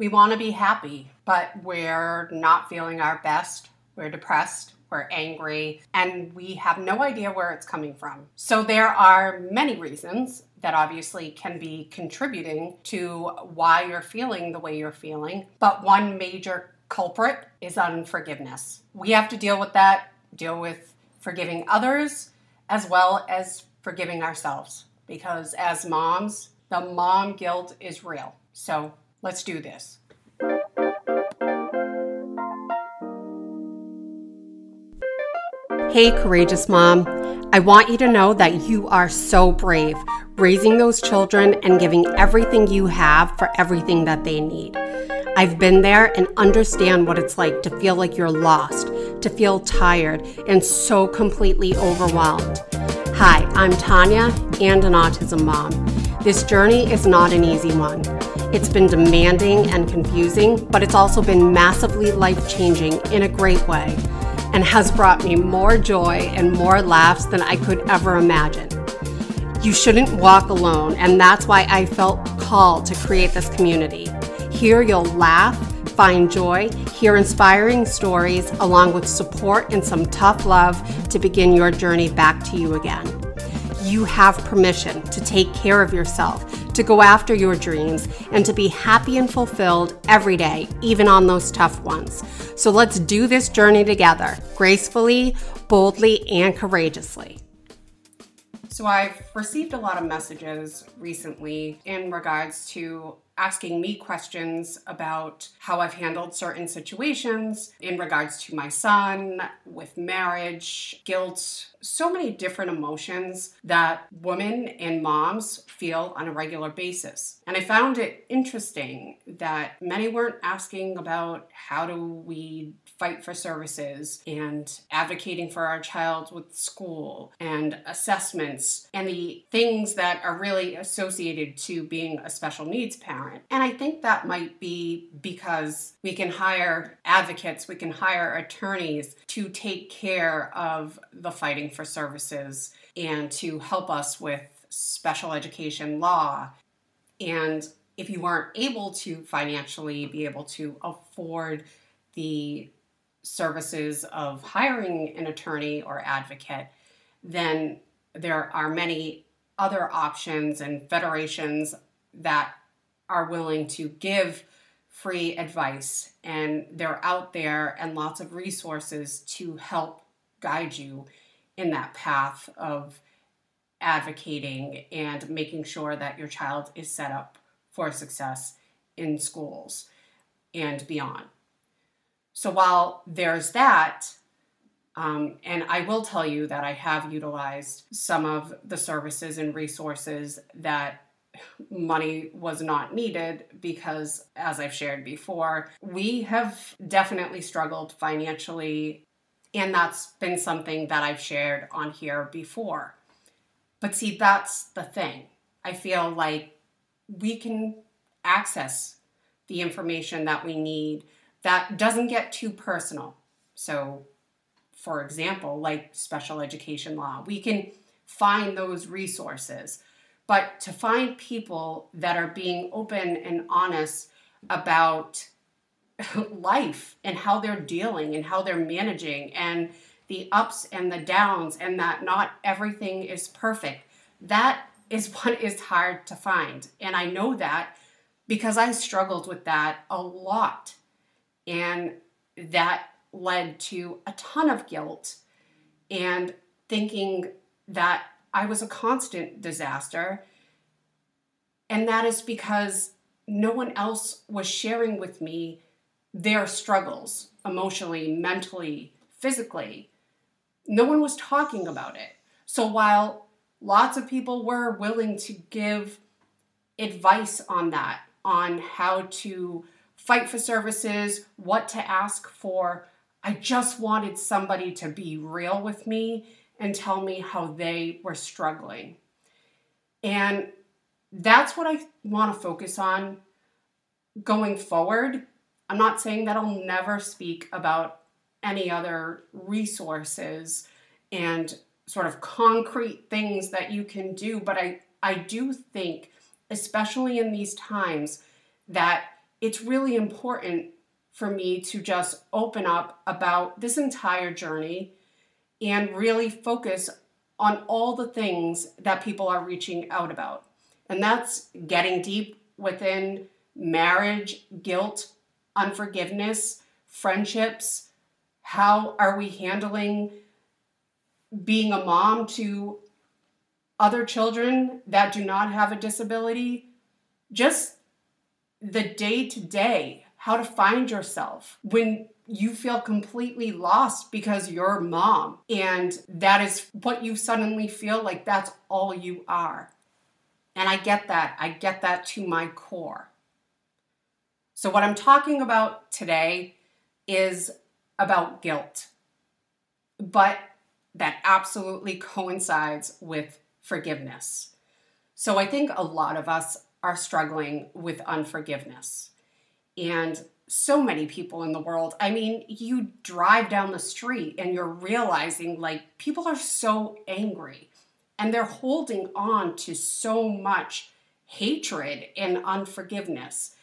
We want to be happy, but we're not feeling our best. We're depressed, we're angry, and we have no idea where it's coming from. So there are many reasons that obviously can be contributing to why you're feeling the way you're feeling, but one major culprit is unforgiveness. We have to deal with that, deal with forgiving others as well as forgiving ourselves because as moms, the mom guilt is real. So let's do this. Hey, courageous mom. I want you to know that you are so brave, raising those children and giving everything you have for everything that they need. I've been there and understand what it's like to feel like you're lost, to feel tired, and so completely overwhelmed. Hi, I'm Tanya and an autism mom. This journey is not an easy one. It's been demanding and confusing, but it's also been massively life changing in a great way and has brought me more joy and more laughs than I could ever imagine. You shouldn't walk alone, and that's why I felt called to create this community. Here you'll laugh, find joy, hear inspiring stories, along with support and some tough love to begin your journey back to you again. You have permission to take care of yourself, to go after your dreams, and to be happy and fulfilled every day, even on those tough ones. So let's do this journey together, gracefully, boldly, and courageously. So, I've received a lot of messages recently in regards to asking me questions about how I've handled certain situations in regards to my son, with marriage, guilt, so many different emotions that women and moms feel on a regular basis. And I found it interesting that many weren't asking about how do we fight for services and advocating for our child with school and assessments and the things that are really associated to being a special needs parent. And I think that might be because we can hire advocates, we can hire attorneys to take care of the fighting for services and to help us with special education law. And if you aren't able to financially be able to afford the services of hiring an attorney or advocate, then there are many other options and federations that are willing to give free advice and they're out there and lots of resources to help guide you in that path of advocating and making sure that your child is set up for success in schools and beyond. So while there's that, um, and I will tell you that I have utilized some of the services and resources that money was not needed because, as I've shared before, we have definitely struggled financially, and that's been something that I've shared on here before. But see, that's the thing. I feel like we can access the information that we need that doesn't get too personal. So, for example, like special education law, we can find those resources. But to find people that are being open and honest about life and how they're dealing and how they're managing and the ups and the downs and that not everything is perfect, that is what is hard to find. And I know that because I struggled with that a lot and that led to a ton of guilt and thinking that I was a constant disaster. And that is because no one else was sharing with me their struggles emotionally, mentally, physically. No one was talking about it. So while lots of people were willing to give advice on that, on how to fight for services, what to ask for. I just wanted somebody to be real with me and tell me how they were struggling. And that's what I want to focus on going forward. I'm not saying that I'll never speak about any other resources and sort of concrete things that you can do, but I, I do think, especially in these times, that it's really important for me to just open up about this entire journey and really focus on all the things that people are reaching out about. And that's getting deep within marriage, guilt, unforgiveness, friendships. How are we handling being a mom to other children that do not have a disability? Just the day to day, how to find yourself when you feel completely lost because you're mom and that is what you suddenly feel like that's all you are. And I get that. I get that to my core. So, what I'm talking about today is about guilt, but that absolutely coincides with forgiveness. So, I think a lot of us are struggling with unforgiveness. And so many people in the world. I mean, you drive down the street and you're realizing like people are so angry and they're holding on to so much hatred and unforgiveness.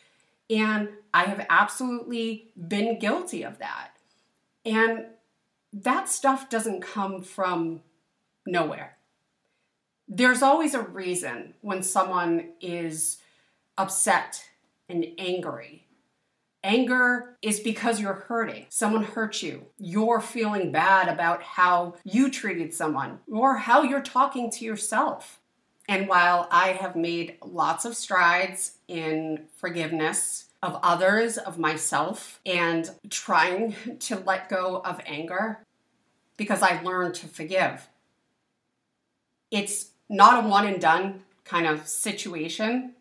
And I have absolutely been guilty of that. And that stuff doesn't come from nowhere. There's always a reason when someone is upset and angry. Anger is because you're hurting. Someone hurt you. You're feeling bad about how you treated someone or how you're talking to yourself. And while I have made lots of strides in forgiveness of others, of myself, and trying to let go of anger because I learned to forgive, it's not a one and done kind of situation.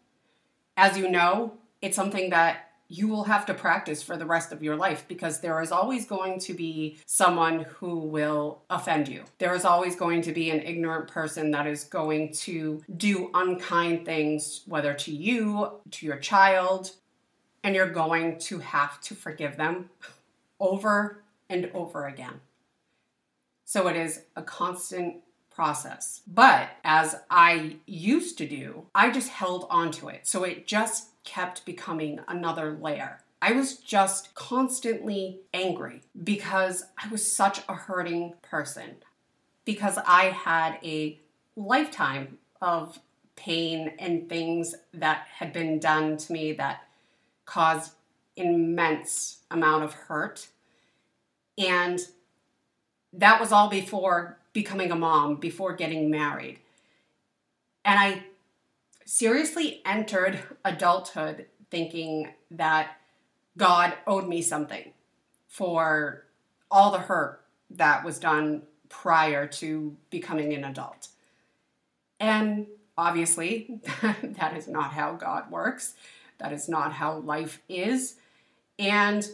As you know, it's something that you will have to practice for the rest of your life because there is always going to be someone who will offend you. There is always going to be an ignorant person that is going to do unkind things, whether to you, to your child, and you're going to have to forgive them over and over again. So it is a constant process. But as I used to do, I just held on to it. So it just kept becoming another layer. I was just constantly angry because I was such a hurting person, because I had a lifetime of pain and things that had been done to me that caused immense amount of hurt. And that was all before becoming a mom, before getting married. And I seriously entered adulthood thinking that God owed me something for all the hurt that was done prior to becoming an adult. And obviously, that is not how God works. That is not how life is. And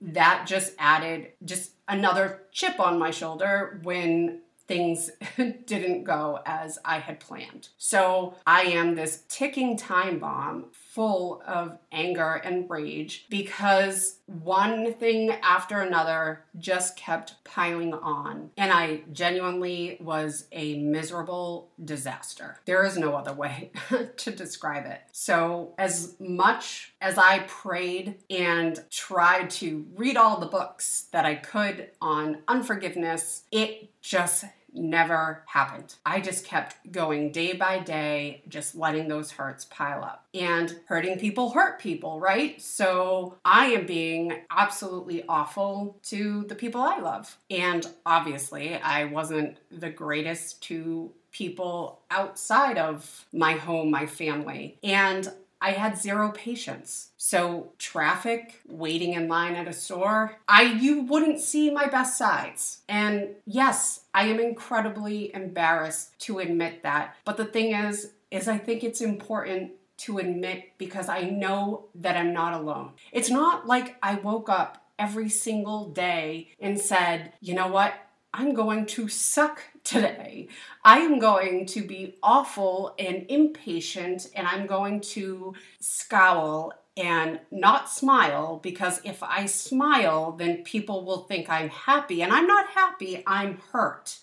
that just added just another chip on my shoulder when things didn't go as I had planned. So I am this ticking time bomb full of anger and rage because one thing after another just kept piling on. And I genuinely was a miserable disaster. There is no other way to describe it. So, as much as I prayed and tried to read all the books that I could on unforgiveness, it just never happened. I just kept going day by day, just letting those hurts pile up. And hurting people hurt people, right? So I am being absolutely awful to the people I love. And obviously, I wasn't the greatest to people outside of my home, my family. And I had zero patience. So traffic, waiting in line at a store, I you wouldn't see my best sides. And yes, I am incredibly embarrassed to admit that. But the thing is is I think it's important to admit because I know that I'm not alone. It's not like I woke up every single day and said, "You know what? I'm going to suck today. I am going to be awful and impatient, and I'm going to scowl and not smile because if I smile, then people will think I'm happy, and I'm not happy, I'm hurt.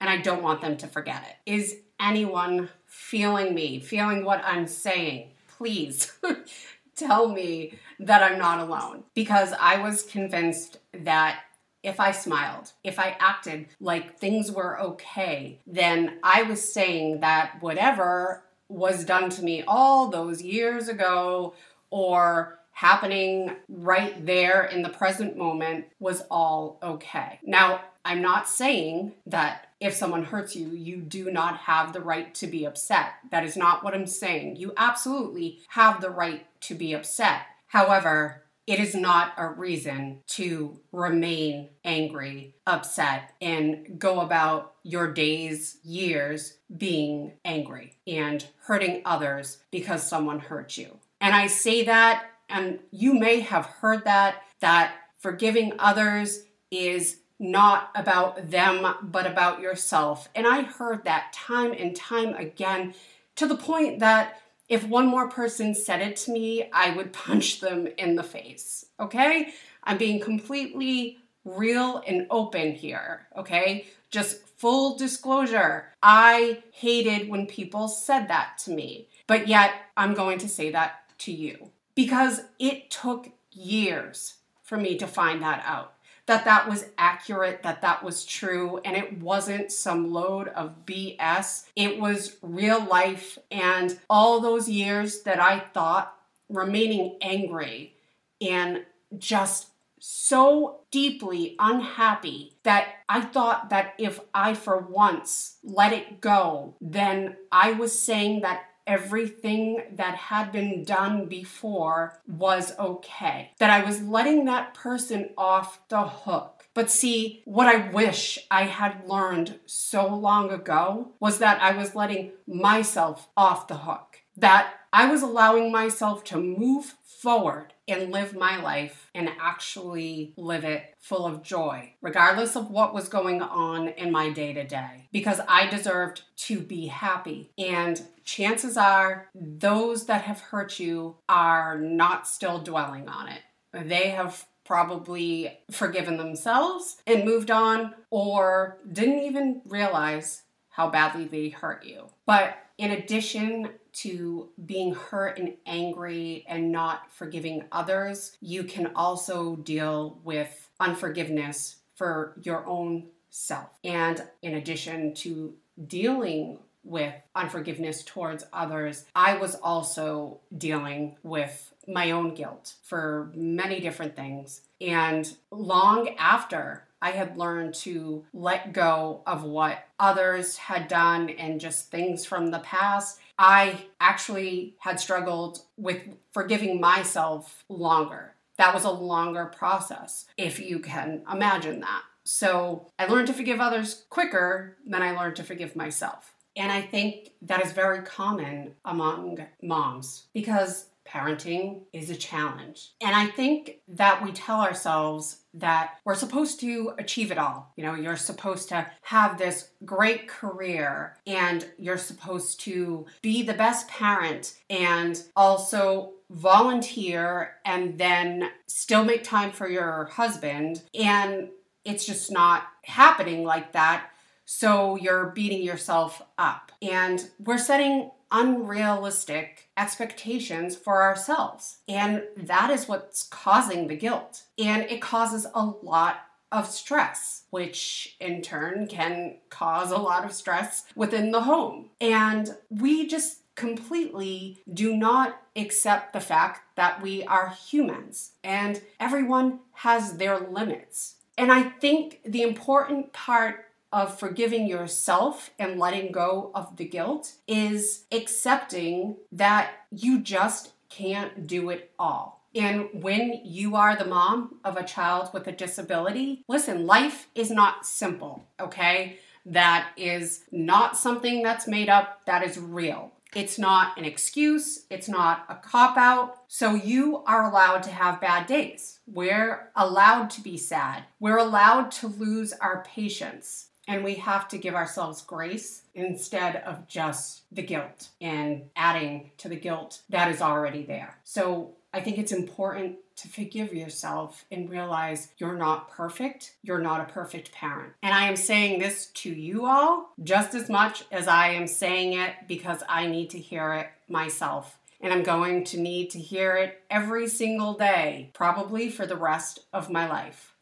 And I don't want them to forget it. Is anyone feeling me, feeling what I'm saying? Please tell me that I'm not alone because I was convinced that if I smiled, if I acted like things were okay, then I was saying that whatever was done to me all those years ago or happening right there in the present moment was all okay. Now, I'm not saying that if someone hurts you, you do not have the right to be upset. That is not what I'm saying. You absolutely have the right to be upset. However, it is not a reason to remain angry, upset, and go about your days, years being angry and hurting others because someone hurt you. And I say that, and you may have heard that, that forgiving others is not about them, but about yourself. And I heard that time and time again to the point that if one more person said it to me, I would punch them in the face. Okay? I'm being completely real and open here. Okay? Just full disclosure. I hated when people said that to me, but yet I'm going to say that to you because it took years for me to find that out that that was accurate, that that was true, and it wasn't some load of BS. It was real life, and all those years that I thought remaining angry and just so deeply unhappy that I thought that if I for once let it go, then I was saying that everything that had been done before was okay. That I was letting that person off the hook. But see, what I wish I had learned so long ago was that I was letting myself off the hook. That I was allowing myself to move forward and live my life and actually live it full of joy, regardless of what was going on in my day to day, because I deserved to be happy. And chances are, those that have hurt you are not still dwelling on it. They have probably forgiven themselves and moved on, or didn't even realize how badly they hurt you. But in addition to being hurt and angry and not forgiving others, you can also deal with unforgiveness for your own self. And in addition to dealing with unforgiveness towards others, I was also dealing with my own guilt for many different things. And long after I had learned to let go of what others had done and just things from the past. I actually had struggled with forgiving myself longer. That was a longer process, if you can imagine that. So I learned to forgive others quicker than I learned to forgive myself. And I think that is very common among moms because parenting is a challenge. And I think that we tell ourselves that we're supposed to achieve it all. You know, you're supposed to have this great career and you're supposed to be the best parent and also volunteer and then still make time for your husband. And it's just not happening like that. So you're beating yourself up. And we're setting unrealistic expectations for ourselves. And that is what's causing the guilt. And it causes a lot of stress, which in turn can cause a lot of stress within the home. And we just completely do not accept the fact that we are humans and everyone has their limits. And I think the important part of forgiving yourself and letting go of the guilt is accepting that you just can't do it all. And when you are the mom of a child with a disability, listen, life is not simple, okay? That is not something that's made up, that is real. It's not an excuse, it's not a cop out. So you are allowed to have bad days. We're allowed to be sad. We're allowed to lose our patience. And we have to give ourselves grace instead of just the guilt and adding to the guilt that is already there. So I think it's important to forgive yourself and realize you're not perfect. You're not a perfect parent. And I am saying this to you all just as much as I am saying it because I need to hear it myself and I'm going to need to hear it every single day, probably for the rest of my life.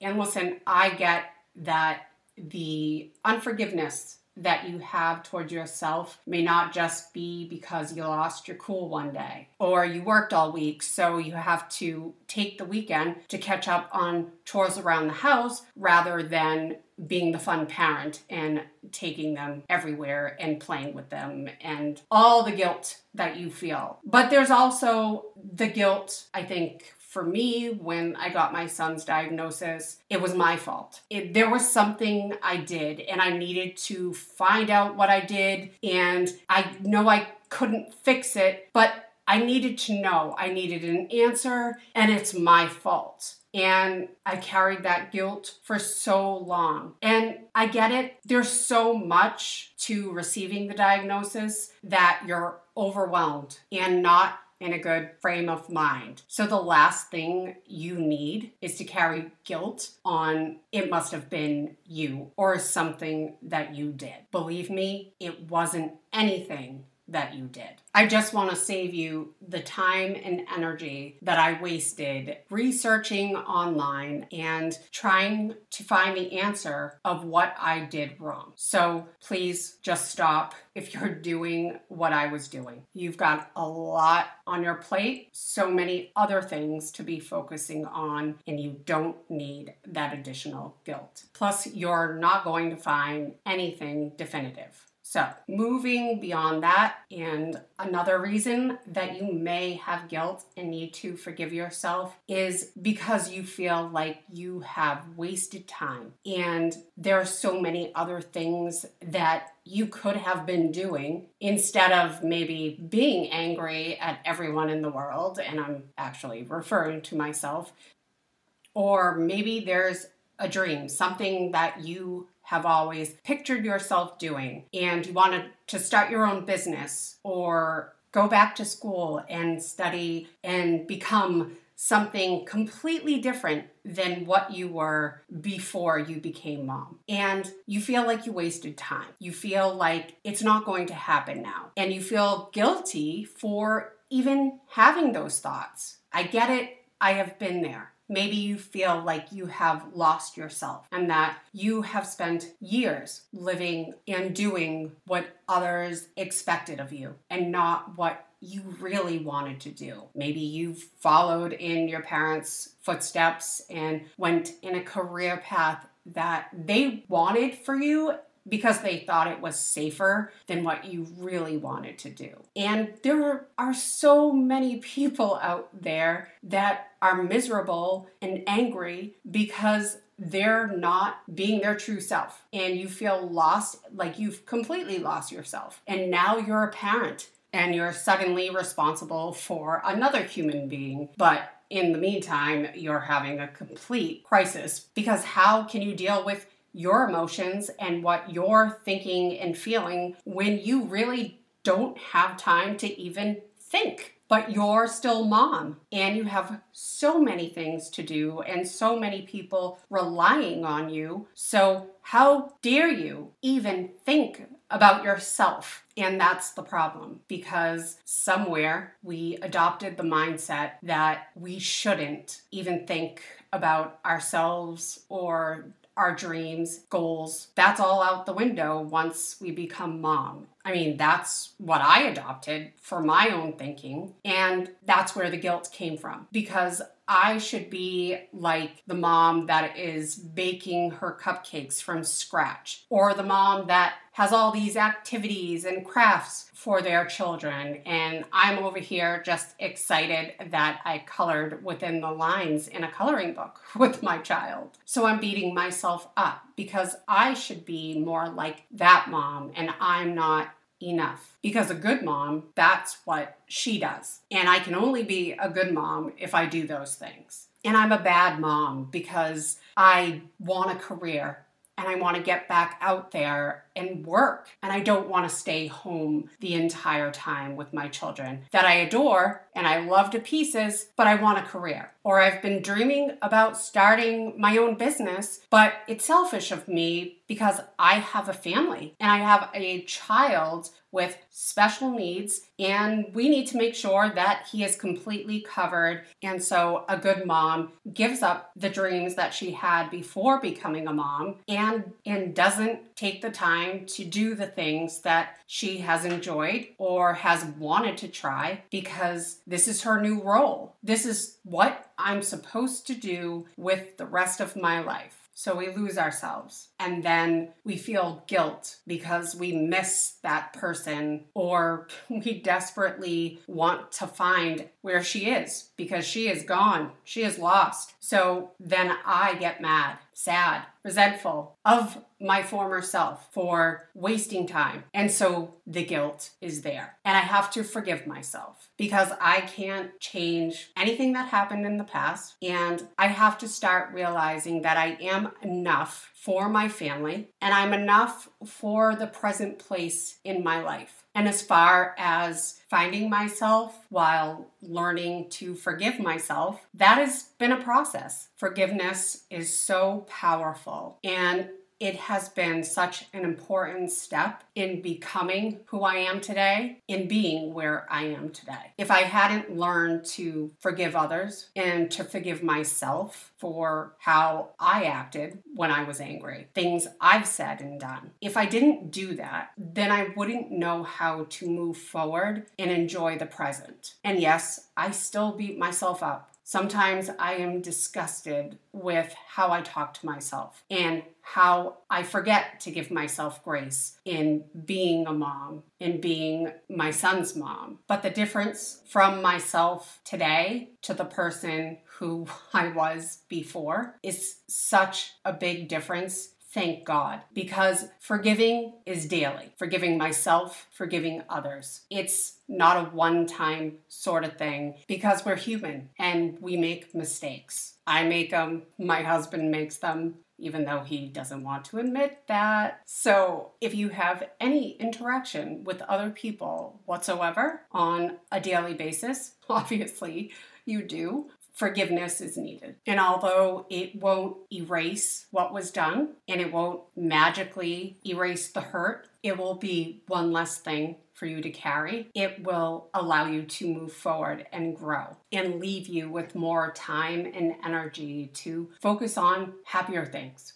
And listen, I get that the unforgiveness that you have towards yourself may not just be because you lost your cool one day or you worked all week, so you have to take the weekend to catch up on chores around the house rather than being the fun parent and taking them everywhere and playing with them and all the guilt that you feel. But there's also the guilt, I think, for me, when I got my son's diagnosis, it was my fault. It, there was something I did, and I needed to find out what I did. And I know I couldn't fix it, but I needed to know. I needed an answer, and it's my fault. And I carried that guilt for so long. And I get it. There's so much to receiving the diagnosis that you're overwhelmed and not in a good frame of mind. So, the last thing you need is to carry guilt on it must have been you or something that you did. Believe me, it wasn't anything that you did. I just want to save you the time and energy that I wasted researching online and trying to find the answer of what I did wrong. So please just stop if you're doing what I was doing. You've got a lot on your plate, so many other things to be focusing on, and you don't need that additional guilt. Plus, you're not going to find anything definitive. So, moving beyond that, and another reason that you may have guilt and need to forgive yourself is because you feel like you have wasted time. And there are so many other things that you could have been doing instead of maybe being angry at everyone in the world. And I'm actually referring to myself. Or maybe there's a dream, something that you have always pictured yourself doing and you wanted to start your own business or go back to school and study and become something completely different than what you were before you became mom. And you feel like you wasted time. You feel like it's not going to happen now. And you feel guilty for even having those thoughts. I get it. I have been there. Maybe you feel like you have lost yourself and that you have spent years living and doing what others expected of you and not what you really wanted to do. Maybe you've followed in your parents' footsteps and went in a career path that they wanted for you because they thought it was safer than what you really wanted to do. And there are so many people out there that are miserable and angry because they're not being their true self. And you feel lost like you've completely lost yourself. And now you're a parent and you're suddenly responsible for another human being. But in the meantime you're having a complete crisis because how can you deal with your emotions and what you're thinking and feeling when you really don't have time to even think. But you're still mom and you have so many things to do and so many people relying on you. So, how dare you even think about yourself? And that's the problem because somewhere we adopted the mindset that we shouldn't even think about ourselves or our dreams, goals, that's all out the window once we become mom. I mean, that's what I adopted for my own thinking. And that's where the guilt came from because I should be like the mom that is baking her cupcakes from scratch, or the mom that has all these activities and crafts for their children. And I'm over here just excited that I colored within the lines in a coloring book with my child. So I'm beating myself up because I should be more like that mom, and I'm not enough. Because a good mom, that's what she does. And I can only be a good mom if I do those things. And I'm a bad mom because I want a career and I want to get back out there and work and I don't want to stay home the entire time with my children that I adore and I love to pieces, but I want a career. Or I've been dreaming about starting my own business, but it's selfish of me because I have a family and I have a child with special needs, and we need to make sure that he is completely covered. And so, a good mom gives up the dreams that she had before becoming a mom and, and doesn't take the time to do the things that she has enjoyed or has wanted to try because this is her new role. This is what I'm supposed to do with the rest of my life. So we lose ourselves. And then we feel guilt because we miss that person or we desperately want to find where she is because she is gone. She is lost. So then I get mad, sad, resentful of my former self for wasting time. And so the guilt is there. And I have to forgive myself because I can't change anything that happened in the past. And I have to start realizing that I am enough for my family and I'm enough for the present place in my life. And as far as finding myself while learning to forgive myself, that has been a process. Forgiveness is so powerful. And it has been such an important step in becoming who I am today, in being where I am today. If I hadn't learned to forgive others and to forgive myself for how I acted when I was angry, things I've said and done, if I didn't do that, then I wouldn't know how to move forward and enjoy the present. And yes, I still beat myself up Sometimes I am disgusted with how I talk to myself and how I forget to give myself grace in being a mom, in being my son's mom. But the difference from myself today to the person who I was before is such a big difference thank God because forgiving is daily. Forgiving myself, forgiving others. It's not a one time sort of thing because we're human and we make mistakes. I make them, my husband makes them, even though he doesn't want to admit that. So, if you have any interaction with other people whatsoever on a daily basis, obviously you do, forgiveness is needed. And although it won't erase what was done and it won't magically erase the hurt, it will be one less thing for you to carry. It will allow you to move forward and grow and leave you with more time and energy to focus on happier things,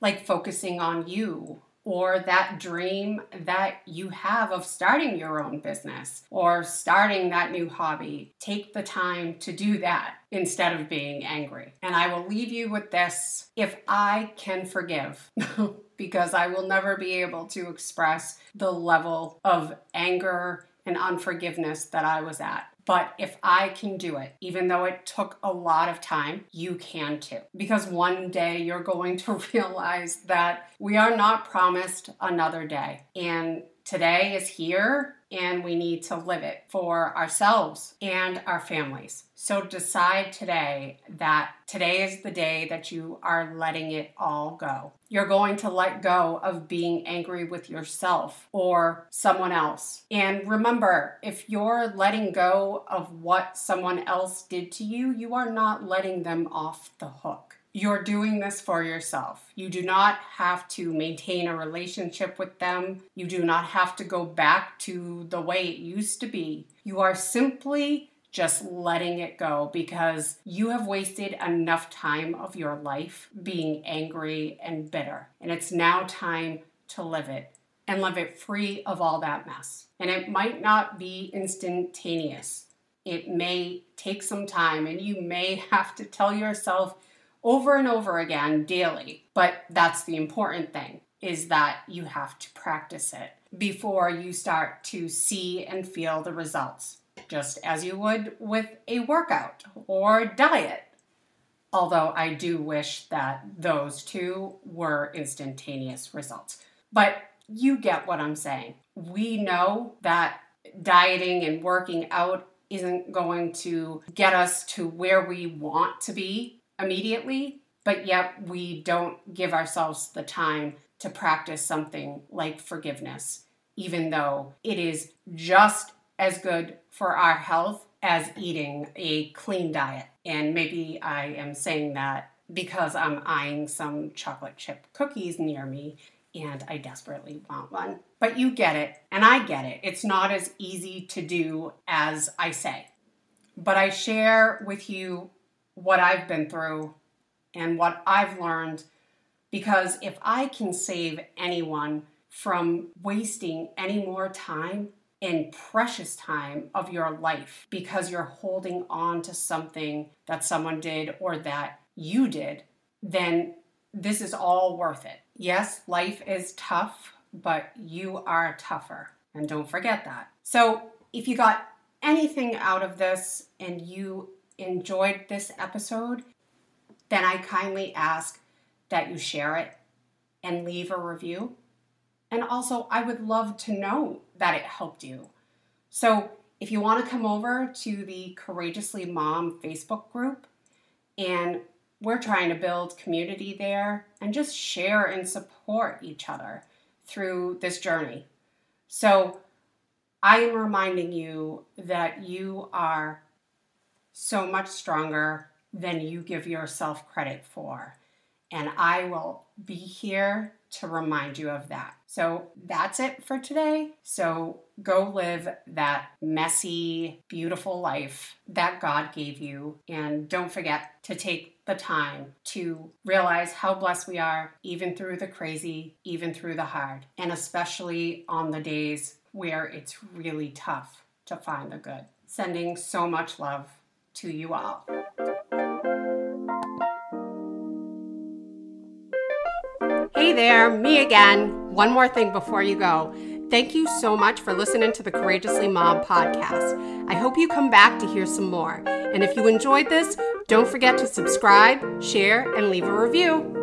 like focusing on you or that dream that you have of starting your own business or starting that new hobby. Take the time to do that instead of being angry. And I will leave you with this if I can forgive. because I will never be able to express the level of anger and unforgiveness that I was at. But if I can do it, even though it took a lot of time, you can too. Because one day you're going to realize that we are not promised another day. And today is here and we need to live it for ourselves and our families. So decide today that today is the day that you are letting it all go. You're going to let go of being angry with yourself or someone else. And remember, if you're letting go of what someone else did to you, you are not letting them off the hook. You're doing this for yourself. You do not have to maintain a relationship with them. You do not have to go back to the way it used to be. You are simply just letting it go because you have wasted enough time of your life being angry and bitter. And it's now time to live it and live it free of all that mess. And it might not be instantaneous. It may take some time, and you may have to tell yourself over and over again daily. But that's the important thing is that you have to practice it before you start to see and feel the results, just as you would with a workout or diet. Although I do wish that those two were instantaneous results. But you get what I'm saying. We know that dieting and working out isn't going to get us to where we want to be immediately, but yet we don't give ourselves the time to practice something like forgiveness, even though it is just as good for our health as eating a clean diet. And maybe I am saying that because I'm eyeing some chocolate chip cookies near me and I desperately want one. But you get it, and I get it. It's not as easy to do as I say. But I share with you what I've been through and what I've learned because if I can save anyone from wasting any more time and precious time of your life because you're holding on to something that someone did or that you did, then this is all worth it. Yes, life is tough, but you are tougher. And don't forget that. So, if you got anything out of this and you enjoyed this episode, then I kindly ask that you share it and leave a review. And also, I would love to know that it helped you. So, if you want to come over to the Courageously Mom Facebook group and we're trying to build community there and just share and support each other through this journey. So, I am reminding you that you are so much stronger than you give yourself credit for. And I will be here to remind you of that. So that's it for today. So go live that messy, beautiful life that God gave you. And don't forget to take the time to realize how blessed we are, even through the crazy, even through the hard, and especially on the days where it's really tough to find the good. Sending so much love to you all. Hey there, me again. One more thing before you go. Thank you so much for listening to the Courageously Mom podcast. I hope you come back to hear some more. And if you enjoyed this, don't forget to subscribe, share, and leave a review.